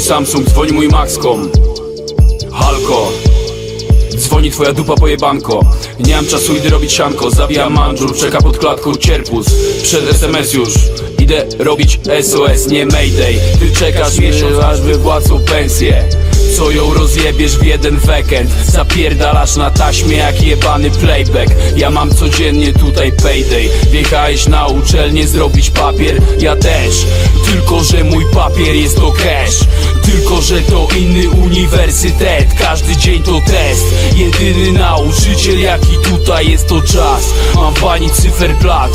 Samsung, dzwoni mój Maxcom. Halko Dzwoni twoja dupa pojebanko. Nie mam czasu, idę robić sianko. Zabijam mandżur, czeka pod klatką cierpus. Przed SMS już Idę robić SOS, nie Mayday. Ty czekasz miesiąc, aż wypłacą pensję. Co ją rozjebiesz w jeden weekend? Zapierdalasz na taśmie jak jebany playback. Ja mam codziennie tutaj payday. Wjechałeś na uczelnię zrobić papier? Ja też. Tylko, że mój papier jest to cash. Tylko, że to inny uniwersytet. Każdy dzień to test. Jedyny nauczyciel jaki tutaj jest to czas. Mam w bani cyferblat